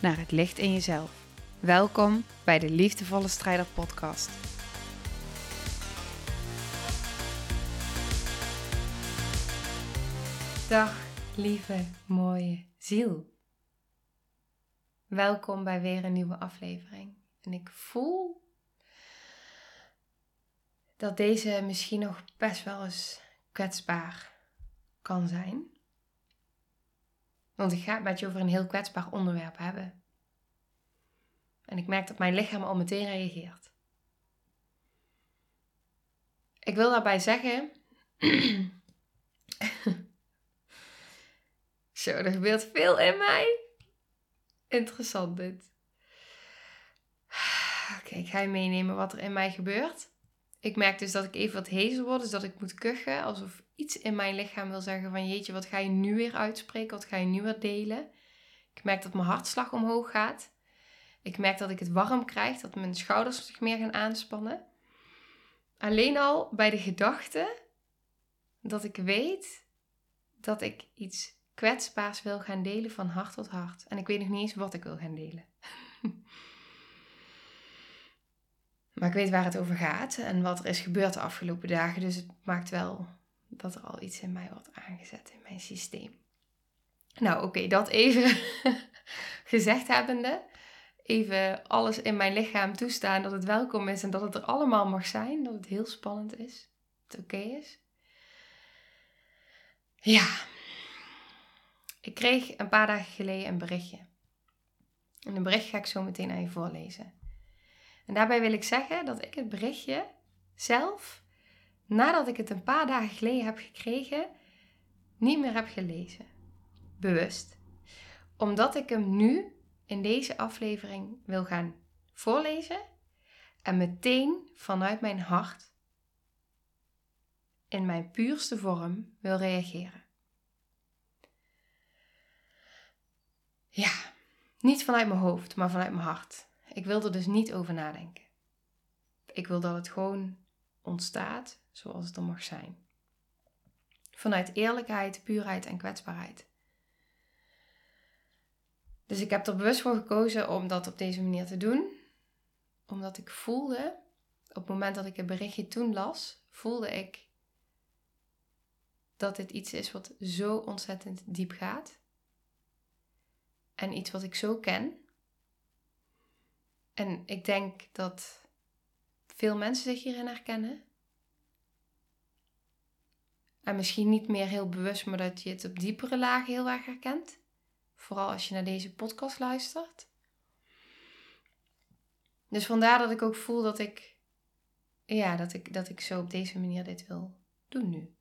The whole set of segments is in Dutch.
naar het licht in jezelf. Welkom bij de Liefdevolle Strijder Podcast. Dag, lieve, mooie ziel. Welkom bij weer een nieuwe aflevering. En ik voel dat deze misschien nog best wel eens kwetsbaar kan zijn. Want ik ga het met je over een heel kwetsbaar onderwerp hebben. En ik merk dat mijn lichaam al meteen reageert. Ik wil daarbij zeggen. Zo, er gebeurt veel in mij. Interessant dit. Oké, ik ga je meenemen wat er in mij gebeurt. Ik merk dus dat ik even wat hezer word, dus dat ik moet kuchen. Alsof iets in mijn lichaam wil zeggen van jeetje, wat ga je nu weer uitspreken? Wat ga je nu weer delen? Ik merk dat mijn hartslag omhoog gaat. Ik merk dat ik het warm krijg, dat mijn schouders zich meer gaan aanspannen. Alleen al bij de gedachte dat ik weet dat ik iets kwetsbaars wil gaan delen van hart tot hart. En ik weet nog niet eens wat ik wil gaan delen. maar ik weet waar het over gaat en wat er is gebeurd de afgelopen dagen. Dus het maakt wel dat er al iets in mij wordt aangezet in mijn systeem. Nou, oké, dat even gezegd hebbende. Even alles in mijn lichaam toestaan dat het welkom is en dat het er allemaal mag zijn. Dat het heel spannend is. Dat het oké is. Ja. Ik kreeg een paar dagen geleden een berichtje. En een bericht ga ik zo meteen aan je voorlezen. En daarbij wil ik zeggen dat ik het berichtje zelf nadat ik het een paar dagen geleden heb gekregen, niet meer heb gelezen. Bewust. Omdat ik hem nu in deze aflevering wil gaan voorlezen en meteen vanuit mijn hart in mijn puurste vorm wil reageren. Ja, niet vanuit mijn hoofd, maar vanuit mijn hart. Ik wil er dus niet over nadenken. Ik wil dat het gewoon ontstaat zoals het er mag zijn. Vanuit eerlijkheid, puurheid en kwetsbaarheid. Dus ik heb er bewust voor gekozen om dat op deze manier te doen. Omdat ik voelde, op het moment dat ik het berichtje toen las, voelde ik dat dit iets is wat zo ontzettend diep gaat. En iets wat ik zo ken. En ik denk dat veel mensen zich hierin herkennen. En misschien niet meer heel bewust, maar dat je het op diepere lagen heel erg herkent. Vooral als je naar deze podcast luistert. Dus vandaar dat ik ook voel dat ik, ja, dat ik, dat ik zo op deze manier dit wil doen nu.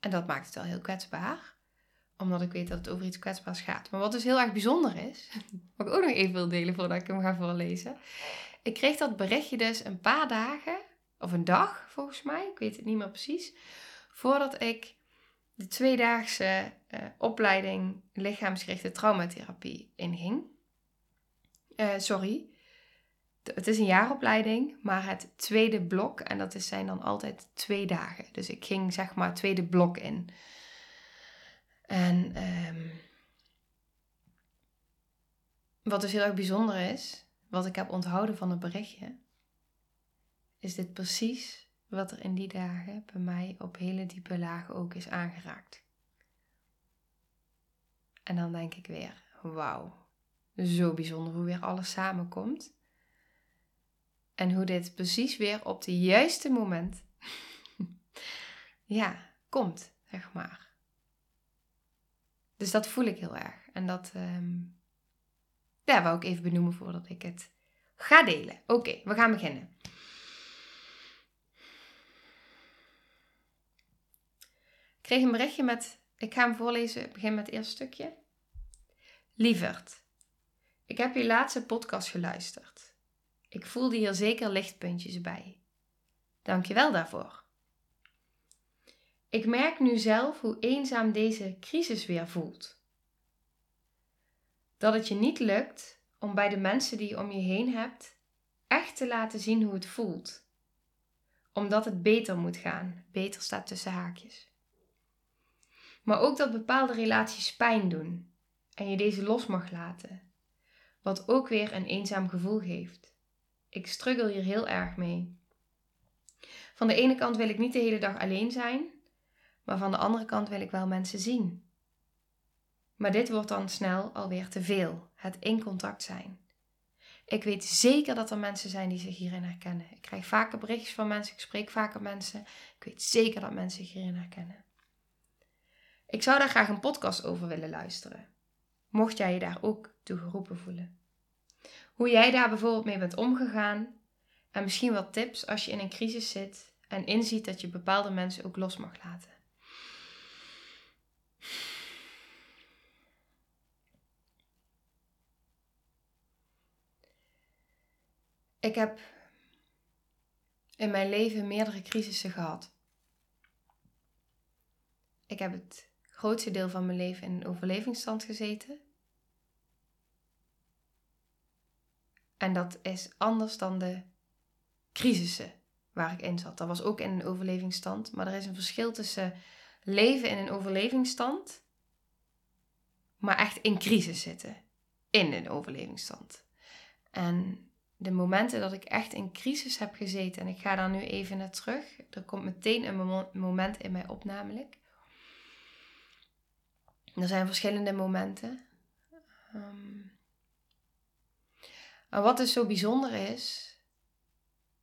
En dat maakt het wel heel kwetsbaar. Omdat ik weet dat het over iets kwetsbaars gaat. Maar wat dus heel erg bijzonder is, wat ik ook nog even wil delen voordat ik hem ga voorlezen. Ik kreeg dat berichtje dus een paar dagen, of een dag volgens mij, ik weet het niet meer precies voordat ik de tweedaagse uh, opleiding lichaamsgerichte traumatherapie inging. Uh, sorry, het is een jaaropleiding, maar het tweede blok, en dat is, zijn dan altijd twee dagen. Dus ik ging zeg maar het tweede blok in. En um, wat dus heel erg bijzonder is, wat ik heb onthouden van het berichtje, is dit precies wat er in die dagen bij mij op hele diepe lagen ook is aangeraakt. En dan denk ik weer, wauw, zo bijzonder hoe weer alles samenkomt. En hoe dit precies weer op het juiste moment, ja, komt, zeg maar. Dus dat voel ik heel erg. En dat, um, ja, wou ik even benoemen voordat ik het ga delen. Oké, we gaan beginnen. Ik kreeg een berichtje met, ik ga hem voorlezen, ik begin met het eerste stukje. Lieverd, Ik heb je laatste podcast geluisterd. Ik voelde hier zeker lichtpuntjes bij. Dank je wel daarvoor. Ik merk nu zelf hoe eenzaam deze crisis weer voelt. Dat het je niet lukt om bij de mensen die je om je heen hebt echt te laten zien hoe het voelt. Omdat het beter moet gaan. Beter staat tussen haakjes. Maar ook dat bepaalde relaties pijn doen en je deze los mag laten. Wat ook weer een eenzaam gevoel geeft. Ik struggle hier heel erg mee. Van de ene kant wil ik niet de hele dag alleen zijn, maar van de andere kant wil ik wel mensen zien. Maar dit wordt dan snel alweer te veel, het in contact zijn. Ik weet zeker dat er mensen zijn die zich hierin herkennen. Ik krijg vaker berichtjes van mensen, ik spreek vaker mensen. Ik weet zeker dat mensen zich hierin herkennen. Ik zou daar graag een podcast over willen luisteren. Mocht jij je daar ook toe geroepen voelen. Hoe jij daar bijvoorbeeld mee bent omgegaan. En misschien wat tips als je in een crisis zit en inziet dat je bepaalde mensen ook los mag laten. Ik heb in mijn leven meerdere crisissen gehad. Ik heb het grootste deel van mijn leven in een overlevingsstand gezeten. En dat is anders dan de crisissen waar ik in zat. Dat was ook in een overlevingsstand. Maar er is een verschil tussen leven in een overlevingsstand, maar echt in crisis zitten. In een overlevingsstand. En de momenten dat ik echt in crisis heb gezeten, en ik ga daar nu even naar terug. Er komt meteen een moment in mij op, namelijk. Er zijn verschillende momenten. Um, en wat dus zo bijzonder is,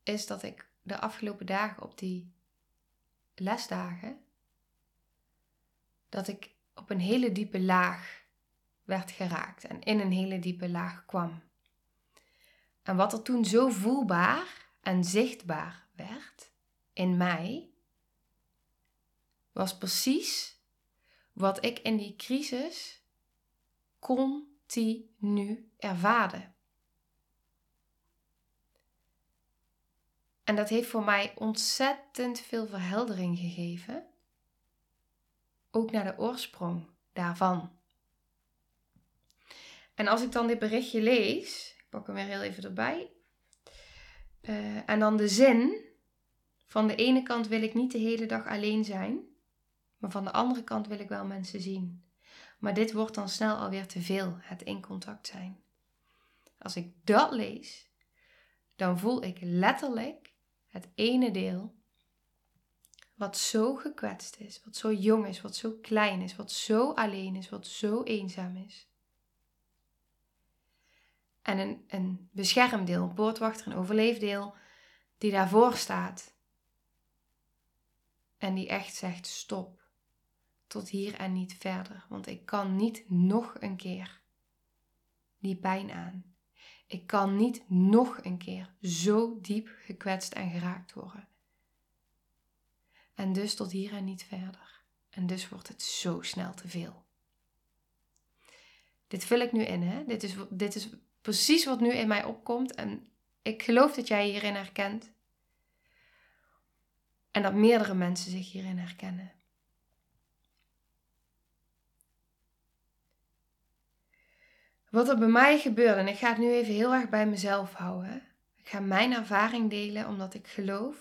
is dat ik de afgelopen dagen op die lesdagen, dat ik op een hele diepe laag werd geraakt en in een hele diepe laag kwam. En wat er toen zo voelbaar en zichtbaar werd in mij, was precies wat ik in die crisis continu ervaarde. En dat heeft voor mij ontzettend veel verheldering gegeven. Ook naar de oorsprong daarvan. En als ik dan dit berichtje lees, pak hem weer heel even erbij. Uh, en dan de zin. Van de ene kant wil ik niet de hele dag alleen zijn. Maar van de andere kant wil ik wel mensen zien. Maar dit wordt dan snel alweer te veel, het in contact zijn. Als ik dat lees, dan voel ik letterlijk het ene deel wat zo gekwetst is, wat zo jong is, wat zo klein is, wat zo alleen is, wat zo eenzaam is. En een, een beschermdeel, een poortwachter, een overleefdeel, die daarvoor staat. En die echt zegt: stop tot hier en niet verder, want ik kan niet nog een keer die pijn aan. Ik kan niet nog een keer zo diep gekwetst en geraakt worden. En dus tot hier en niet verder. En dus wordt het zo snel te veel. Dit vul ik nu in, hè? Dit is, dit is precies wat nu in mij opkomt. En ik geloof dat jij hierin herkent. En dat meerdere mensen zich hierin herkennen. Wat er bij mij gebeurde, en ik ga het nu even heel erg bij mezelf houden. Ik ga mijn ervaring delen, omdat ik geloof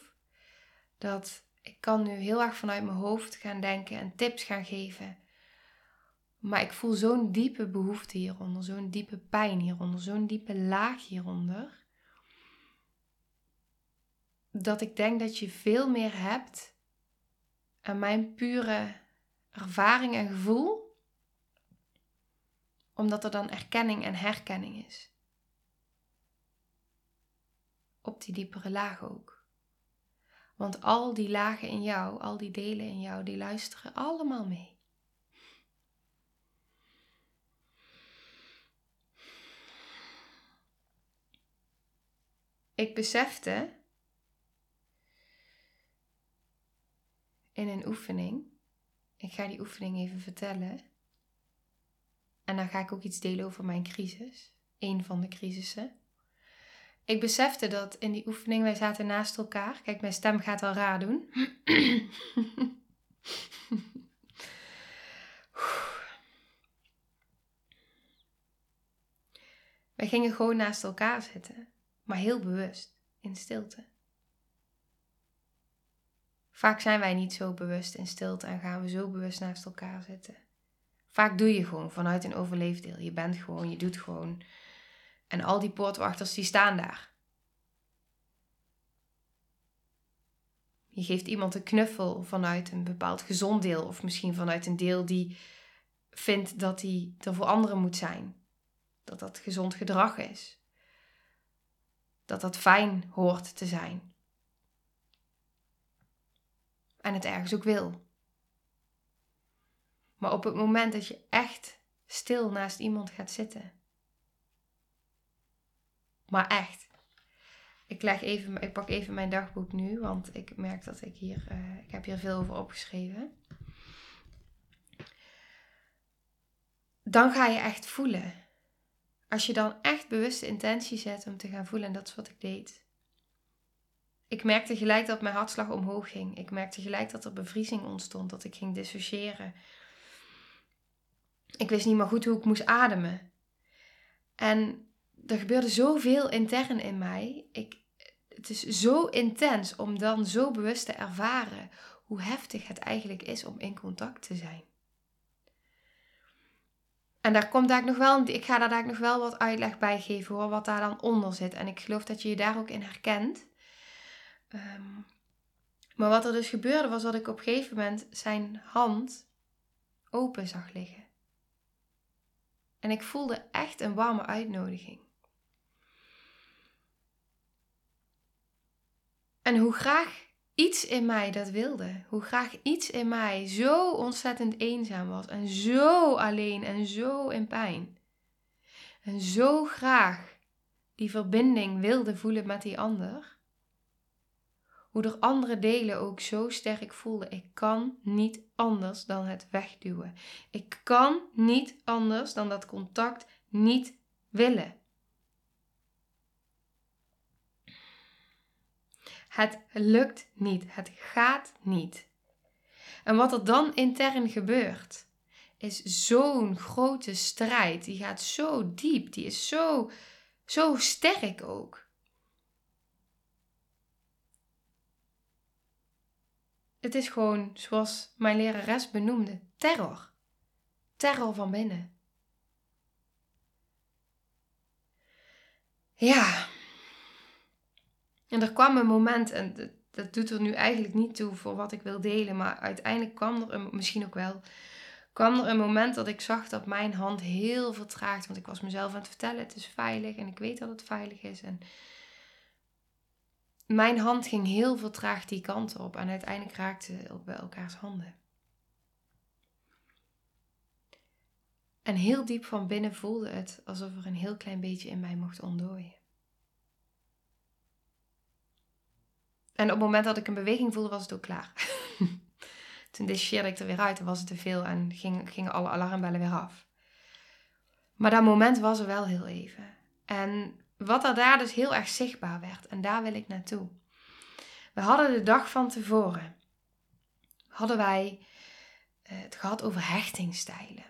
dat ik kan nu heel erg vanuit mijn hoofd gaan denken en tips gaan geven. Maar ik voel zo'n diepe behoefte hieronder, zo'n diepe pijn hieronder, zo'n diepe laag hieronder. Dat ik denk dat je veel meer hebt aan mijn pure ervaring en gevoel omdat er dan erkenning en herkenning is. Op die diepere laag ook. Want al die lagen in jou, al die delen in jou, die luisteren allemaal mee. Ik besefte in een oefening, ik ga die oefening even vertellen, en dan ga ik ook iets delen over mijn crisis. een van de crisissen. Ik besefte dat in die oefening, wij zaten naast elkaar. Kijk, mijn stem gaat al raar doen. wij gingen gewoon naast elkaar zitten, maar heel bewust, in stilte. Vaak zijn wij niet zo bewust in stilte en gaan we zo bewust naast elkaar zitten. Vaak doe je gewoon vanuit een overleefdeel. Je bent gewoon, je doet gewoon. En al die poortwachters die staan daar. Je geeft iemand een knuffel vanuit een bepaald gezond deel of misschien vanuit een deel die vindt dat hij er voor anderen moet zijn. Dat dat gezond gedrag is. Dat dat fijn hoort te zijn. En het ergens ook wil. Maar op het moment dat je echt stil naast iemand gaat zitten. Maar echt. Ik, leg even, ik pak even mijn dagboek nu, want ik merk dat ik hier, uh, ik heb hier veel over opgeschreven. Dan ga je echt voelen. Als je dan echt bewuste intentie zet om te gaan voelen, en dat is wat ik deed. Ik merkte gelijk dat mijn hartslag omhoog ging. Ik merkte gelijk dat er bevriezing ontstond, dat ik ging dissociëren. Ik wist niet meer goed hoe ik moest ademen. En er gebeurde zoveel intern in mij. Ik, het is zo intens om dan zo bewust te ervaren hoe heftig het eigenlijk is om in contact te zijn. En daar komt daar nog wel, ik ga daar nog wel wat uitleg bij geven hoor, wat daar dan onder zit. En ik geloof dat je je daar ook in herkent. Ehm, maar wat er dus gebeurde was dat ik op een gegeven moment zijn hand open zag liggen. En ik voelde echt een warme uitnodiging. En hoe graag iets in mij dat wilde, hoe graag iets in mij zo ontzettend eenzaam was en zo alleen en zo in pijn. En zo graag die verbinding wilde voelen met die ander. Hoe er andere delen ook zo sterk voelden. Ik kan niet anders dan het wegduwen. Ik kan niet anders dan dat contact niet willen. Het lukt niet. Het gaat niet. En wat er dan intern gebeurt, is zo'n grote strijd. Die gaat zo diep. Die is zo, zo sterk ook. Het is gewoon, zoals mijn lerares benoemde, terror. Terror van binnen. Ja. En er kwam een moment, en dat doet er nu eigenlijk niet toe voor wat ik wil delen, maar uiteindelijk kwam er een, misschien ook wel, kwam er een moment dat ik zag dat mijn hand heel vertraagd, want ik was mezelf aan het vertellen, het is veilig en ik weet dat het veilig is. En mijn hand ging heel vertraagd die kant op en uiteindelijk raakte ook bij elkaars handen. En heel diep van binnen voelde het alsof er een heel klein beetje in mij mocht ontdooien. En op het moment dat ik een beweging voelde, was het ook klaar. Toen dissocieerde ik er weer uit en was het te veel en ging, gingen alle alarmbellen weer af. Maar dat moment was er wel heel even. En wat er daar dus heel erg zichtbaar werd, en daar wil ik naartoe. We hadden de dag van tevoren, hadden wij eh, het gehad over hechtingstijlen.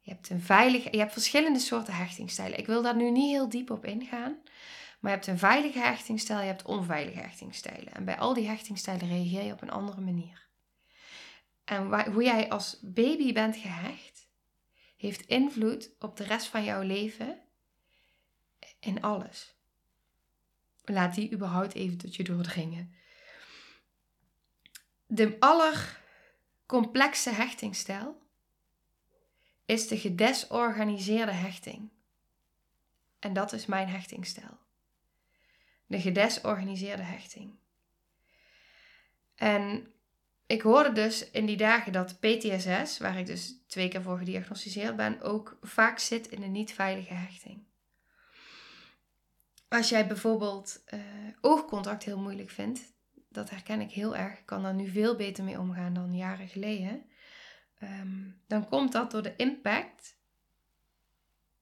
Je hebt, een veilige, je hebt verschillende soorten hechtingstijlen. Ik wil daar nu niet heel diep op ingaan. Maar je hebt een veilige hechtingstijl, je hebt onveilige hechtingstijlen. En bij al die hechtingstijlen reageer je op een andere manier. En hoe jij als baby bent gehecht, heeft invloed op de rest van jouw leven in alles. Laat die überhaupt even tot je doordringen. De allercomplexste hechtingstijl is de gedesorganiseerde hechting. En dat is mijn hechtingstijl. De gedesorganiseerde hechting. En ik hoorde dus in die dagen dat PTSS, waar ik dus twee keer voor gediagnosticeerd ben, ook vaak zit in een niet veilige hechting. Als jij bijvoorbeeld uh, oogcontact heel moeilijk vindt, dat herken ik heel erg, ik kan daar nu veel beter mee omgaan dan jaren geleden. Um, dan komt dat door de impact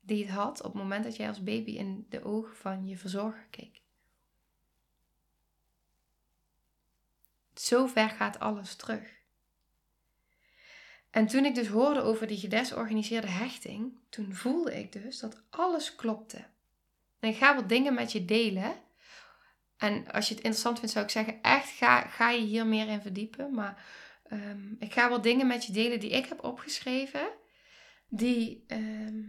die het had op het moment dat jij als baby in de ogen van je verzorger keek. Zo ver gaat alles terug. En toen ik dus hoorde over die gedesorganiseerde hechting, toen voelde ik dus dat alles klopte. En ik ga wat dingen met je delen. En als je het interessant vindt, zou ik zeggen, echt ga, ga je hier meer in verdiepen. Maar ehm, ik ga wat dingen met je delen die ik heb opgeschreven, die, ehm,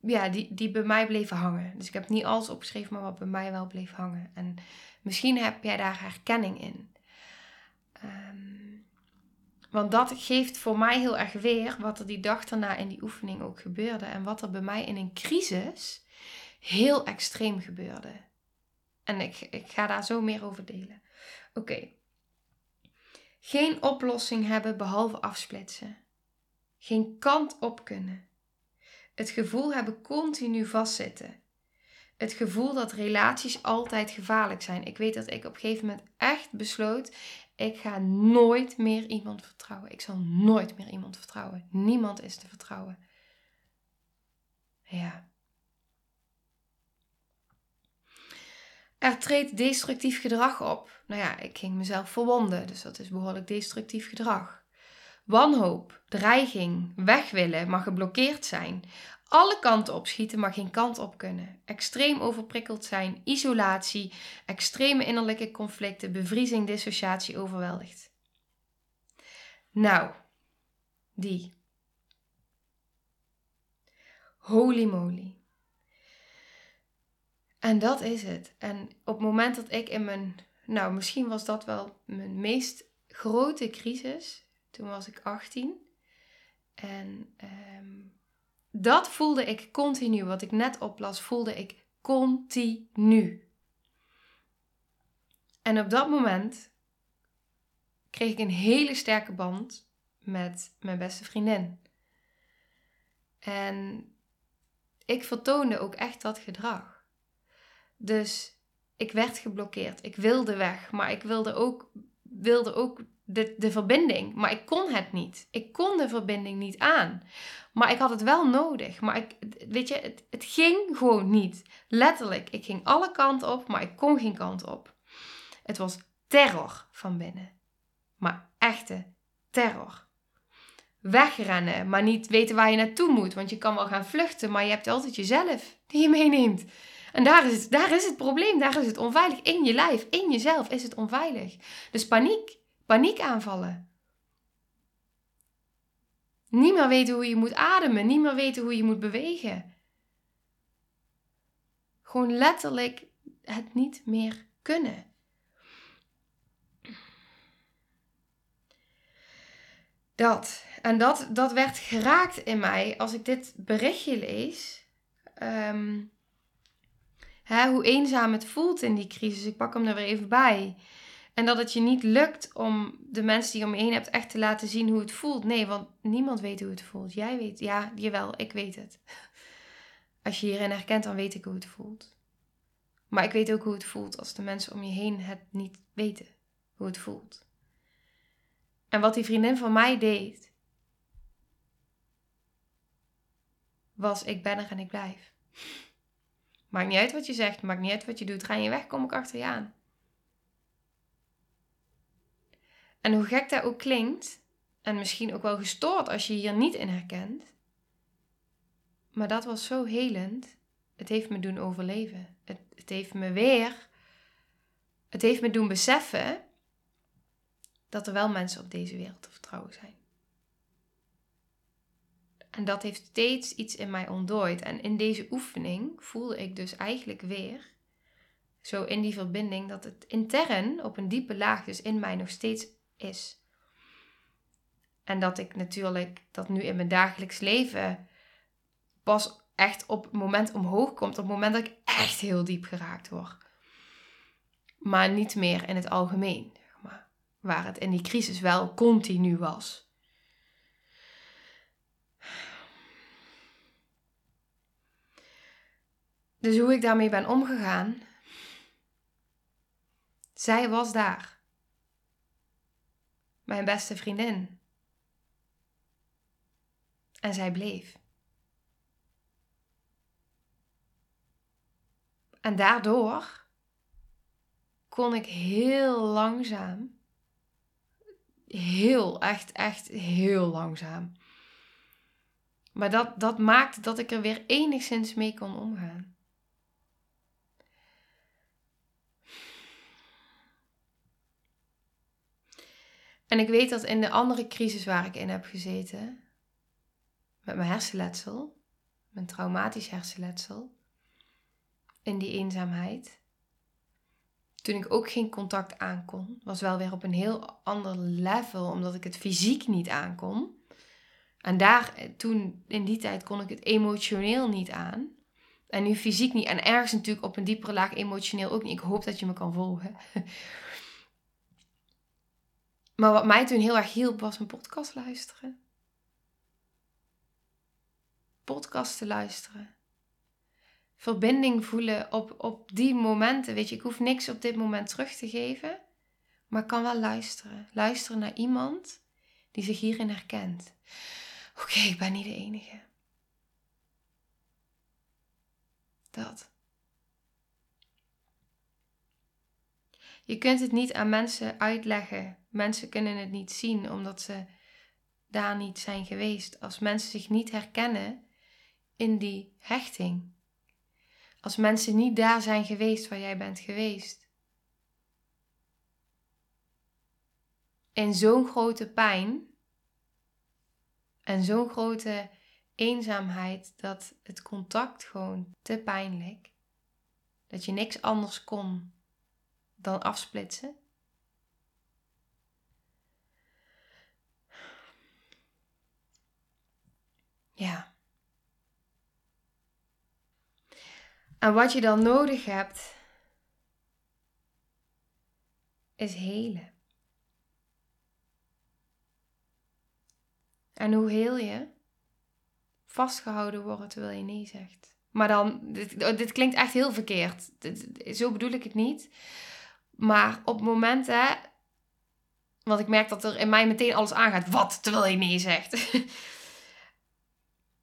ja, die, die bij mij bleven hangen. Dus ik heb niet alles opgeschreven, maar wat bij mij wel bleef hangen. En misschien heb jij daar herkenning in. Want dat geeft voor mij heel erg weer wat er die dag daarna in die oefening ook gebeurde. En wat er bij mij in een crisis heel extreem gebeurde. En ik, ik ga daar zo meer over delen. Oké. Geen oplossing hebben behalve afsplitsen. Geen kant op kunnen. Het gevoel hebben continu vastzitten. Het gevoel dat relaties altijd gevaarlijk zijn. Ik weet dat ik op een gegeven moment echt besloot: ik ga nooit meer iemand vertrouwen. Ik zal nooit meer iemand vertrouwen. Niemand is te vertrouwen. Ja. Er treedt destructief gedrag op. Nou ja, ik ging mezelf verwonden, dus dat is behoorlijk destructief gedrag. Wanhoop, dreiging, weg willen, mag geblokkeerd zijn alle kanten op schieten, maar geen kant op kunnen. Extreem overprikkeld zijn, isolatie, extreme innerlijke conflicten, bevriezing, dissociatie, overweldigd. Nou, die. Holy moly. En dat is het. En op het moment dat ik in mijn, nou misschien was dat wel mijn meest grote crisis. Toen was ik 18. En um, dat voelde ik continu. Wat ik net oplas, voelde ik continu. En op dat moment kreeg ik een hele sterke band met mijn beste vriendin. En ik vertoonde ook echt dat gedrag. Dus ik werd geblokkeerd. Ik wilde weg, maar ik wilde ook, wilde ook de, de verbinding. Maar ik kon het niet. Ik kon de verbinding niet aan. Maar ik had het wel nodig. Maar ik, weet je, het, het ging gewoon niet. Letterlijk, ik ging alle kanten op, maar ik kon geen kant op. Het was terror van binnen. Maar echte terror. Wegrennen, maar niet weten waar je naartoe moet. Want je kan wel gaan vluchten, maar je hebt altijd jezelf die je meeneemt. En daar is, het, daar is het probleem, daar is het onveilig. In je lijf, in jezelf is het onveilig. Dus paniek, paniekaanvallen. Niet meer weten hoe je moet ademen, niet meer weten hoe je moet bewegen. Gewoon letterlijk het niet meer kunnen. Dat. En dat, dat werd geraakt in mij als ik dit berichtje lees. Ehm, hè, hoe eenzaam het voelt in die crisis. Ik pak hem er weer even bij. En dat het je niet lukt om de mensen die je om je heen hebt echt te laten zien hoe het voelt. Nee, want niemand weet hoe het voelt. Jij weet, ja, jawel, ik weet het. Als je hierin herkent, dan weet ik hoe het voelt. Maar ik weet ook hoe het voelt als de mensen om je heen het niet weten hoe het voelt. En wat die vriendin van mij deed, was ik ben er en ik blijf. Maakt niet uit wat je zegt, maakt niet uit wat je doet. Ga je weg, kom ik achter je aan. En hoe gek dat ook klinkt, en misschien ook wel gestoord als je hier niet in herkent, maar dat was zo helend. Het heeft me doen overleven. Het, het heeft me weer, het heeft me doen beseffen dat er wel mensen op deze wereld te vertrouwen zijn. En dat heeft steeds iets in mij ontdooid. En in deze oefening voelde ik dus eigenlijk weer, zo in die verbinding, dat het intern op een diepe laag dus in mij nog steeds is. En dat ik natuurlijk dat nu in mijn dagelijks leven pas echt op het moment omhoog komt, op het moment dat ik echt heel diep geraakt word. Maar niet meer in het algemeen, waar het in die crisis wel continu was. Dus hoe ik daarmee ben omgegaan, zij was daar mijn beste vriendin. En zij bleef. En daardoor kon ik heel langzaam, heel, echt, echt heel langzaam. Maar dat, dat maakte dat ik er weer enigszins mee kon omgaan. En ik weet dat in de andere crisis waar ik in heb gezeten, met mijn hersenletsel, mijn traumatisch hersenletsel, in die eenzaamheid, toen ik ook geen contact aankon, was wel weer op een heel ander level, omdat ik het fysiek niet aankon. En daar, toen, in die tijd, kon ik het emotioneel niet aan. En nu fysiek niet. En ergens natuurlijk op een diepere laag emotioneel ook niet. Ik hoop dat je me kan volgen. Maar wat mij toen heel erg hielp, was een podcast luisteren. Podcast te luisteren. Verbinding voelen op, op die momenten. Weet je, ik hoef niks op dit moment terug te geven. Maar ik kan wel luisteren. Luisteren naar iemand die zich hierin herkent. Oké, ik ben niet de enige. Dat. Je kunt het niet aan mensen uitleggen. Mensen kunnen het niet zien omdat ze daar niet zijn geweest. Als mensen zich niet herkennen in die hechting. Als mensen niet daar zijn geweest waar jij bent geweest. In zo'n grote pijn en zo'n grote eenzaamheid dat het contact gewoon te pijnlijk. Dat je niks anders kon dan afsplitsen. Ja. En wat je dan nodig hebt, is helen. En hoe heel je? Vastgehouden worden terwijl je nee zegt. Maar dan, dit, dit klinkt echt heel verkeerd. zo bedoel ik het niet. Maar op momenten, want ik merk dat er in mij meteen alles aangaat. Wat? Terwijl je nee zegt.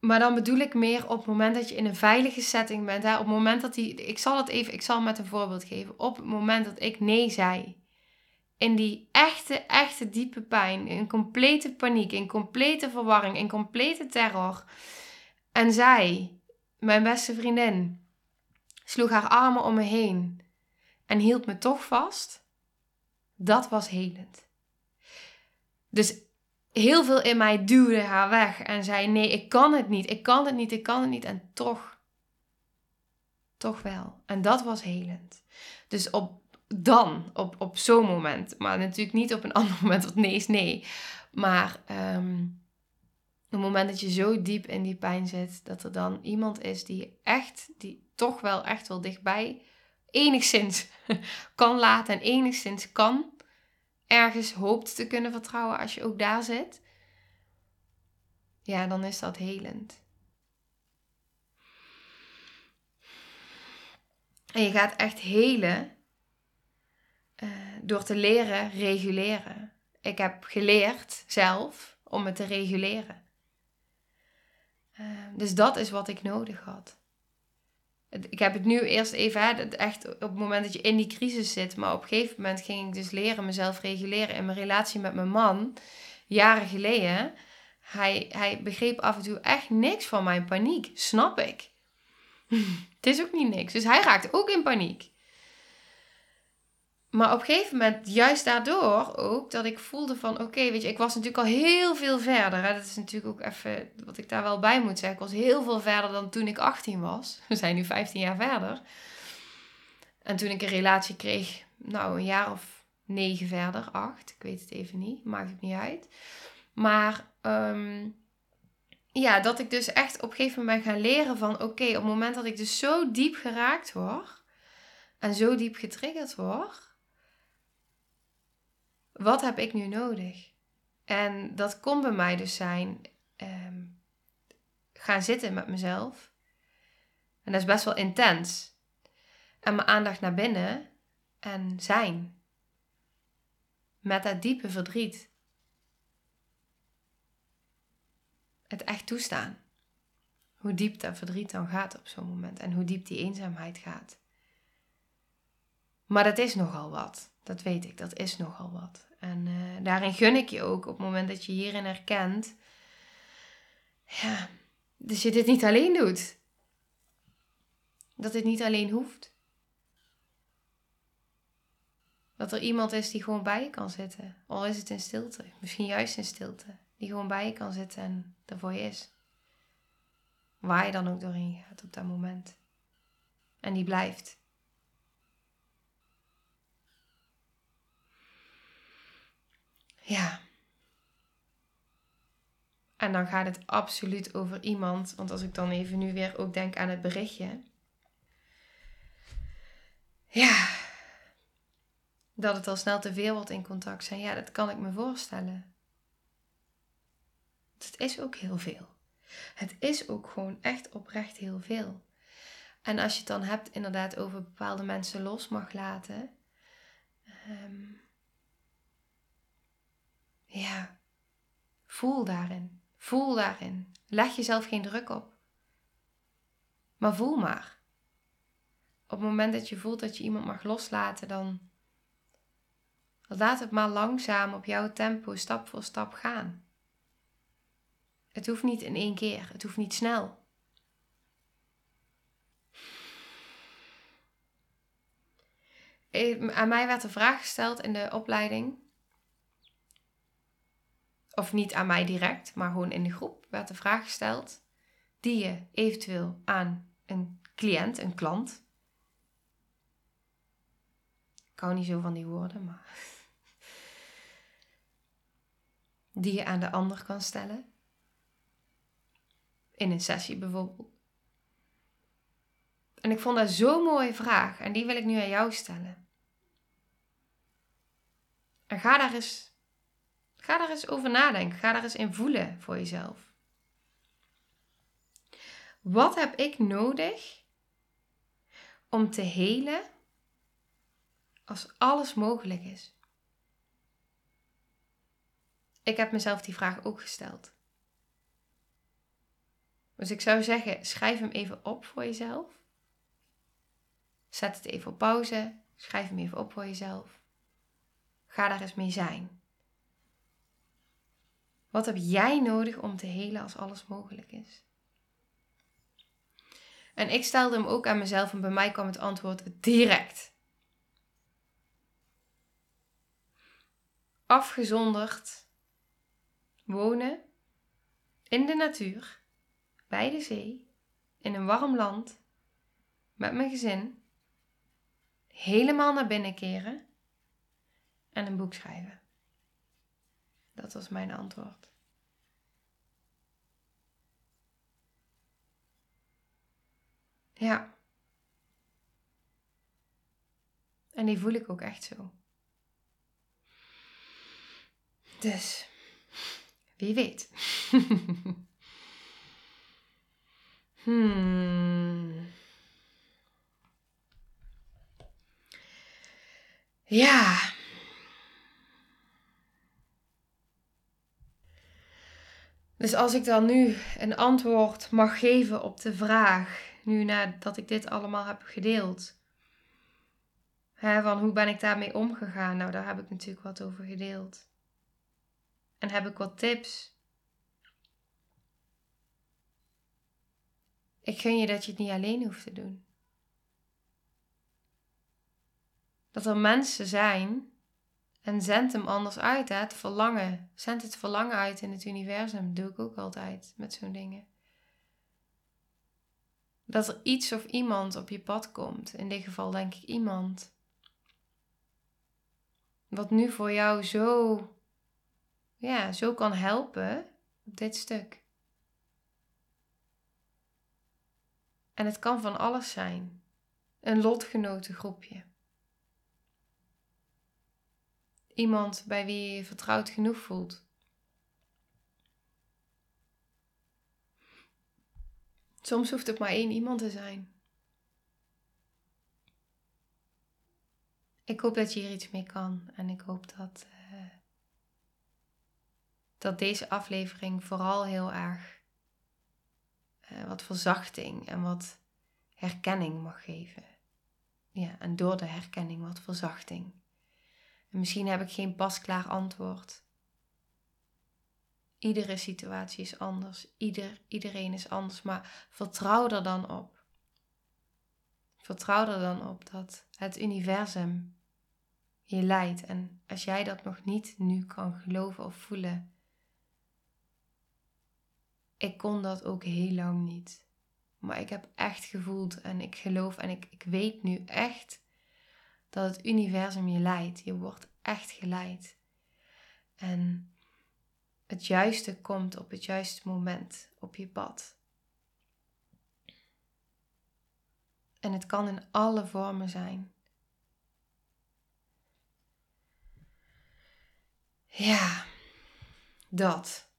maar dan bedoel ik meer op het moment dat je in een veilige setting bent. Hè? Op het moment dat die, ik zal het even, ik zal met een voorbeeld geven. Op het moment dat ik nee zei. In die echte, echte diepe pijn. In complete paniek. In complete verwarring. In complete terror. En zij, mijn beste vriendin, sloeg haar armen om me heen en hield me toch vast, dat was helend. Dus heel veel in mij duwde haar weg en zei: Nee, ik kan het niet, ik kan het niet, ik kan het niet. En toch, toch wel. En dat was helend. Dus op dan, op, op zo'n moment, maar natuurlijk niet op een ander moment, want nee is nee. Maar um, op het moment dat je zo diep in die pijn zit, dat er dan iemand is die echt, die toch wel echt wel dichtbij enigszins kan laten en enigszins kan ergens hoopt te kunnen vertrouwen als je ook daar zit, ja, dan is dat helend. En je gaat echt helen uh, door te leren reguleren. Ik heb geleerd zelf om het te reguleren. Uh, dus dat is wat ik nodig had ik heb het nu eerst even, hè, echt op het moment dat je in die crisis zit. Maar op een gegeven moment ging ik dus leren mezelf reguleren in mijn relatie met mijn man. Jaren geleden. Hij, hij begreep af en toe echt niks van mijn paniek. Snap ik. het is ook niet niks. Dus hij raakte ook in paniek. Maar op een gegeven moment, juist daardoor ook, dat ik voelde van oké, weet je, ik was natuurlijk al heel veel verder. Hè? Dat is natuurlijk ook even wat ik daar wel bij moet zeggen. Ik was heel veel verder dan toen ik 18 was. We zijn nu 15 jaar verder. En toen ik een relatie kreeg, nou een jaar of negen verder, acht, ik weet het even niet, maakt het niet uit. Maar um, ja, dat ik dus echt op een gegeven moment ben gaan leren van oké, op het moment dat ik dus zo diep geraakt word en zo diep getriggerd word wat heb ik nu nodig? En dat kon bij mij dus zijn ehm, gaan zitten met mezelf. En dat is best wel intens. En mijn aandacht naar binnen en zijn. Met dat diepe verdriet. Het echt toestaan. Hoe diep dat verdriet dan gaat op zo'n moment. En hoe diep die eenzaamheid gaat. Maar dat is nogal wat. Dat weet ik, dat is nogal wat. En uh, daarin gun ik je ook op het moment dat je hierin herkent. Ja, dus je dit niet alleen doet. Dat dit niet alleen hoeft. Dat er iemand is die gewoon bij je kan zitten. Al is het in stilte. Misschien juist in stilte. Die gewoon bij je kan zitten en er voor je is. Waar je dan ook doorheen gaat op dat moment. En die blijft. Ja. En dan gaat het absoluut over iemand. Want als ik dan even nu weer ook denk aan het berichtje. Ja. Dat het al snel te veel wordt in contact zijn. Ja, dat kan ik me voorstellen. Het is ook heel veel. Het is ook gewoon echt oprecht heel veel. En als je het dan hebt inderdaad over bepaalde mensen los mag laten. Um, ja, voel daarin. Voel daarin. Leg jezelf geen druk op. Maar voel maar. Op het moment dat je voelt dat je iemand mag loslaten, dan laat het maar langzaam op jouw tempo, stap voor stap gaan. Het hoeft niet in één keer, het hoeft niet snel. Eh, aan mij werd de vraag gesteld in de opleiding of niet aan mij direct, maar gewoon in de groep, werd de vraag gesteld die je eventueel aan een cliënt, een klant. Ik hou niet zo van die woorden, maar. Die je aan de ander kan stellen. In een sessie bijvoorbeeld. En ik vond dat zo'n mooie vraag en die wil ik nu aan jou stellen. En ga daar eens Ga daar eens over nadenken. Ga daar eens in voelen voor jezelf. Wat heb ik nodig om te helen als alles mogelijk is? Ik heb mezelf die vraag ook gesteld. Dus ik zou zeggen, schrijf hem even op voor jezelf. Zet het even op pauze. Schrijf hem even op voor jezelf. Ga daar eens mee zijn. Wat heb jij nodig om te helen als alles mogelijk is? En ik stelde hem ook aan mezelf en bij mij kwam het antwoord direct. Afgezonderd wonen in de natuur, bij de zee, in een warm land, met mijn gezin, helemaal naar binnen keren en een boek schrijven. Dat was mijn antwoord. Ja. En die voel ik ook echt zo. Dus, wie weet. hmm. Ja. Dus als ik dan nu een antwoord mag geven op de vraag, nu nadat ik dit allemaal heb gedeeld, hè, van hoe ben ik daarmee omgegaan? Nou, daar heb ik natuurlijk wat over gedeeld. En heb ik wat tips. Ik gun je dat je het niet alleen hoeft te doen. Dat er mensen zijn en zend hem anders uit, hè? het verlangen. Zend het verlangen uit in het universum. Dat doe ik ook altijd met zo'n dingen. Dat er iets of iemand op je pad komt. In dit geval denk ik iemand. Wat nu voor jou zo, ja, zo kan helpen op dit stuk. En het kan van alles zijn. Een lotgenotengroepje. Iemand bij wie je vertrouwd genoeg voelt. Soms hoeft het maar één iemand te zijn. Ik hoop dat je hier iets mee kan en ik hoop dat, uh, dat deze aflevering vooral heel erg uh, wat verzachting en wat herkenning mag geven. ja, en door de herkenning wat verzachting. En misschien heb ik geen pasklaar antwoord. Iedere situatie is anders, Ieder, iedereen is anders, maar vertrouw er dan op. Vertrouw er dan op dat het universum je leidt. En als jij dat nog niet nu kan geloven of voelen, ik kon dat ook heel lang niet. Maar ik heb echt gevoeld en ik geloof en ik, ik weet nu echt dat het universum je leidt. Je wordt echt geleid. En het juiste komt op het juiste moment op je pad. En het kan in alle vormen zijn. Ja, dat.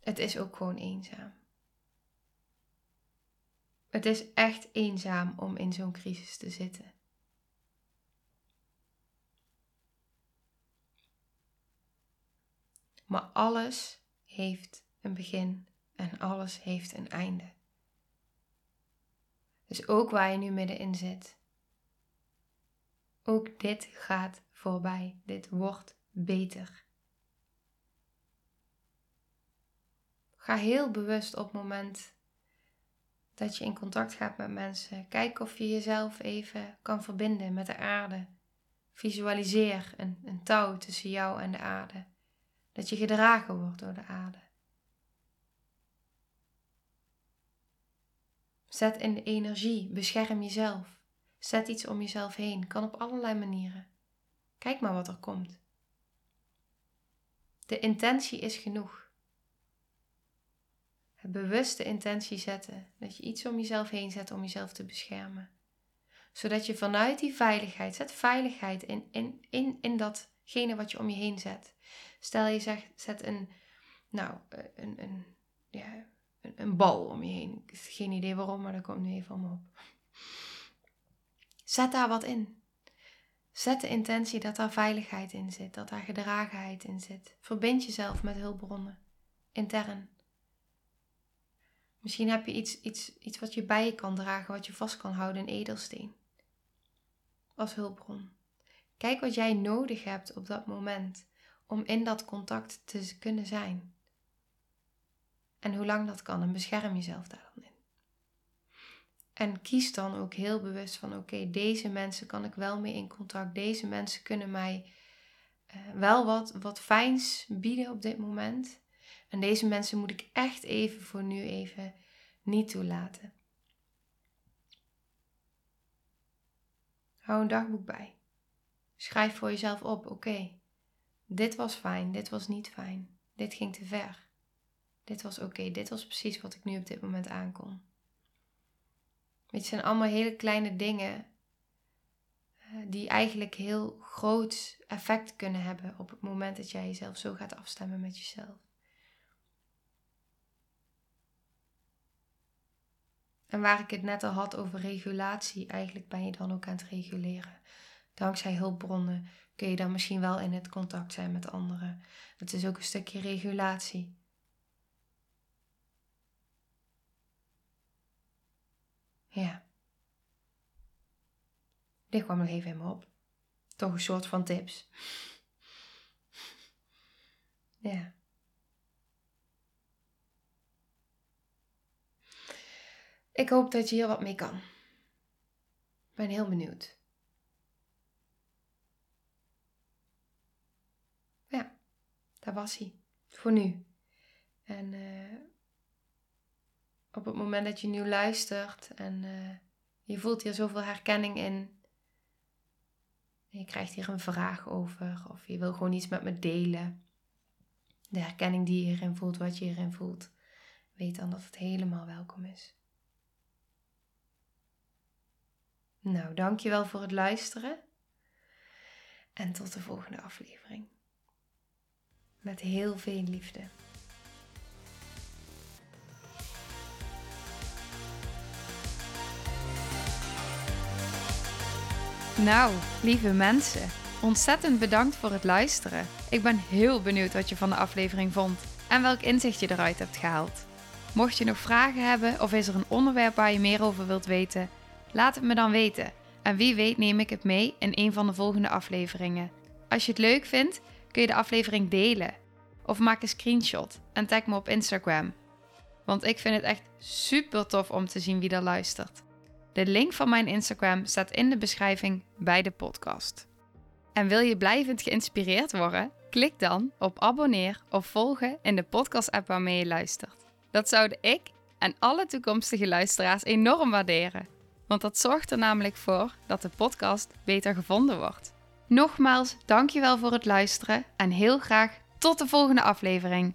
Het is ook gewoon eenzaam. Het is echt eenzaam om in zo'n crisis te zitten. Maar alles heeft een begin en alles heeft een einde. Dus ook waar je nu middenin zit. Ook dit gaat voorbij. Dit wordt beter. Ga heel bewust op het moment dat je in contact gaat met mensen. Kijk of je jezelf even kan verbinden met de aarde. Visualiseer een, een touw tussen jou en de aarde. Dat je gedragen wordt door de aarde. Zet in de energie, bescherm jezelf. Zet iets om jezelf heen, kan op allerlei manieren. Kijk maar wat er komt. De intentie is genoeg. Bewuste intentie zetten, dat je iets om jezelf heen zet om jezelf te beschermen. Zodat je vanuit die veiligheid, zet veiligheid in, in, in, in datgene wat je om je heen zet. Stel je zegt, zet een, nou, een, een, ja, een, bal om je heen. Geen idee waarom, maar dat komt nu even om op. Zet daar wat in. Zet de intentie dat daar veiligheid in zit, dat daar gedragenheid in zit. Verbind jezelf met hulpbronnen, intern. Misschien heb je iets, iets, iets wat je bij je kan dragen, wat je vast kan houden, een edelsteen. Als hulpbron. Kijk wat jij nodig hebt op dat moment om in dat contact te kunnen zijn. En hoe lang dat kan en bescherm jezelf daar dan in. En kies dan ook heel bewust van oké, deze mensen kan ik wel mee in contact. Deze mensen kunnen mij uh, wel wat, wat fijns bieden op dit moment. En deze mensen moet ik echt even voor nu even niet toelaten. Hou een dagboek bij. Schrijf voor jezelf op: oké, dit was fijn, dit was niet fijn, dit ging te ver. Dit was oké, dit was precies wat ik nu op dit moment aankon. Het zijn allemaal hele kleine dingen eh, die eigenlijk heel groot effect kunnen hebben op het moment dat jij jezelf zo gaat afstemmen met jezelf. En waar ik het net al had over regulatie, eigenlijk ben je dan ook aan het reguleren. Dankzij hulpbronnen kun je dan misschien wel in het contact zijn met anderen. Het is ook een stukje regulatie. Ja. Dit kwam nog even in me op. Toch een soort van tips. Ja. Ik hoop dat je hier wat mee kan. Ik ben heel benieuwd. Ja, daar was hij. Voor nu. En uh, op het moment dat je nu luistert en uh, je voelt hier zoveel herkenning in. En je krijgt hier een vraag over of je wil gewoon iets met me delen. De herkenning die je hierin voelt, wat je hierin voelt. Weet dan dat het helemaal welkom is. Nou, dankjewel voor het luisteren. En tot de volgende aflevering. Met heel veel liefde. Nou, lieve mensen, ontzettend bedankt voor het luisteren. Ik ben heel benieuwd wat je van de aflevering vond en welk inzicht je eruit hebt gehaald. Mocht je nog vragen hebben of is er een onderwerp waar je meer over wilt weten, laat het me dan weten. En wie weet neem ik het mee in een van de volgende afleveringen. Als je het leuk vindt, kun je de aflevering delen. Of maak een screenshot en tag me op Instagram. Want ik vind het echt super tof om te zien wie er luistert. De link van mijn Instagram staat in de beschrijving bij de podcast. En wil je blijvend geïnspireerd worden? Klik dan op abonneer of volgen in de podcast-app waarmee je luistert. Dat zouden ik en alle toekomstige luisteraars enorm waarderen. Want dat zorgt er namelijk voor dat de podcast beter gevonden wordt. Nogmaals, dankjewel voor het luisteren en heel graag tot de volgende aflevering.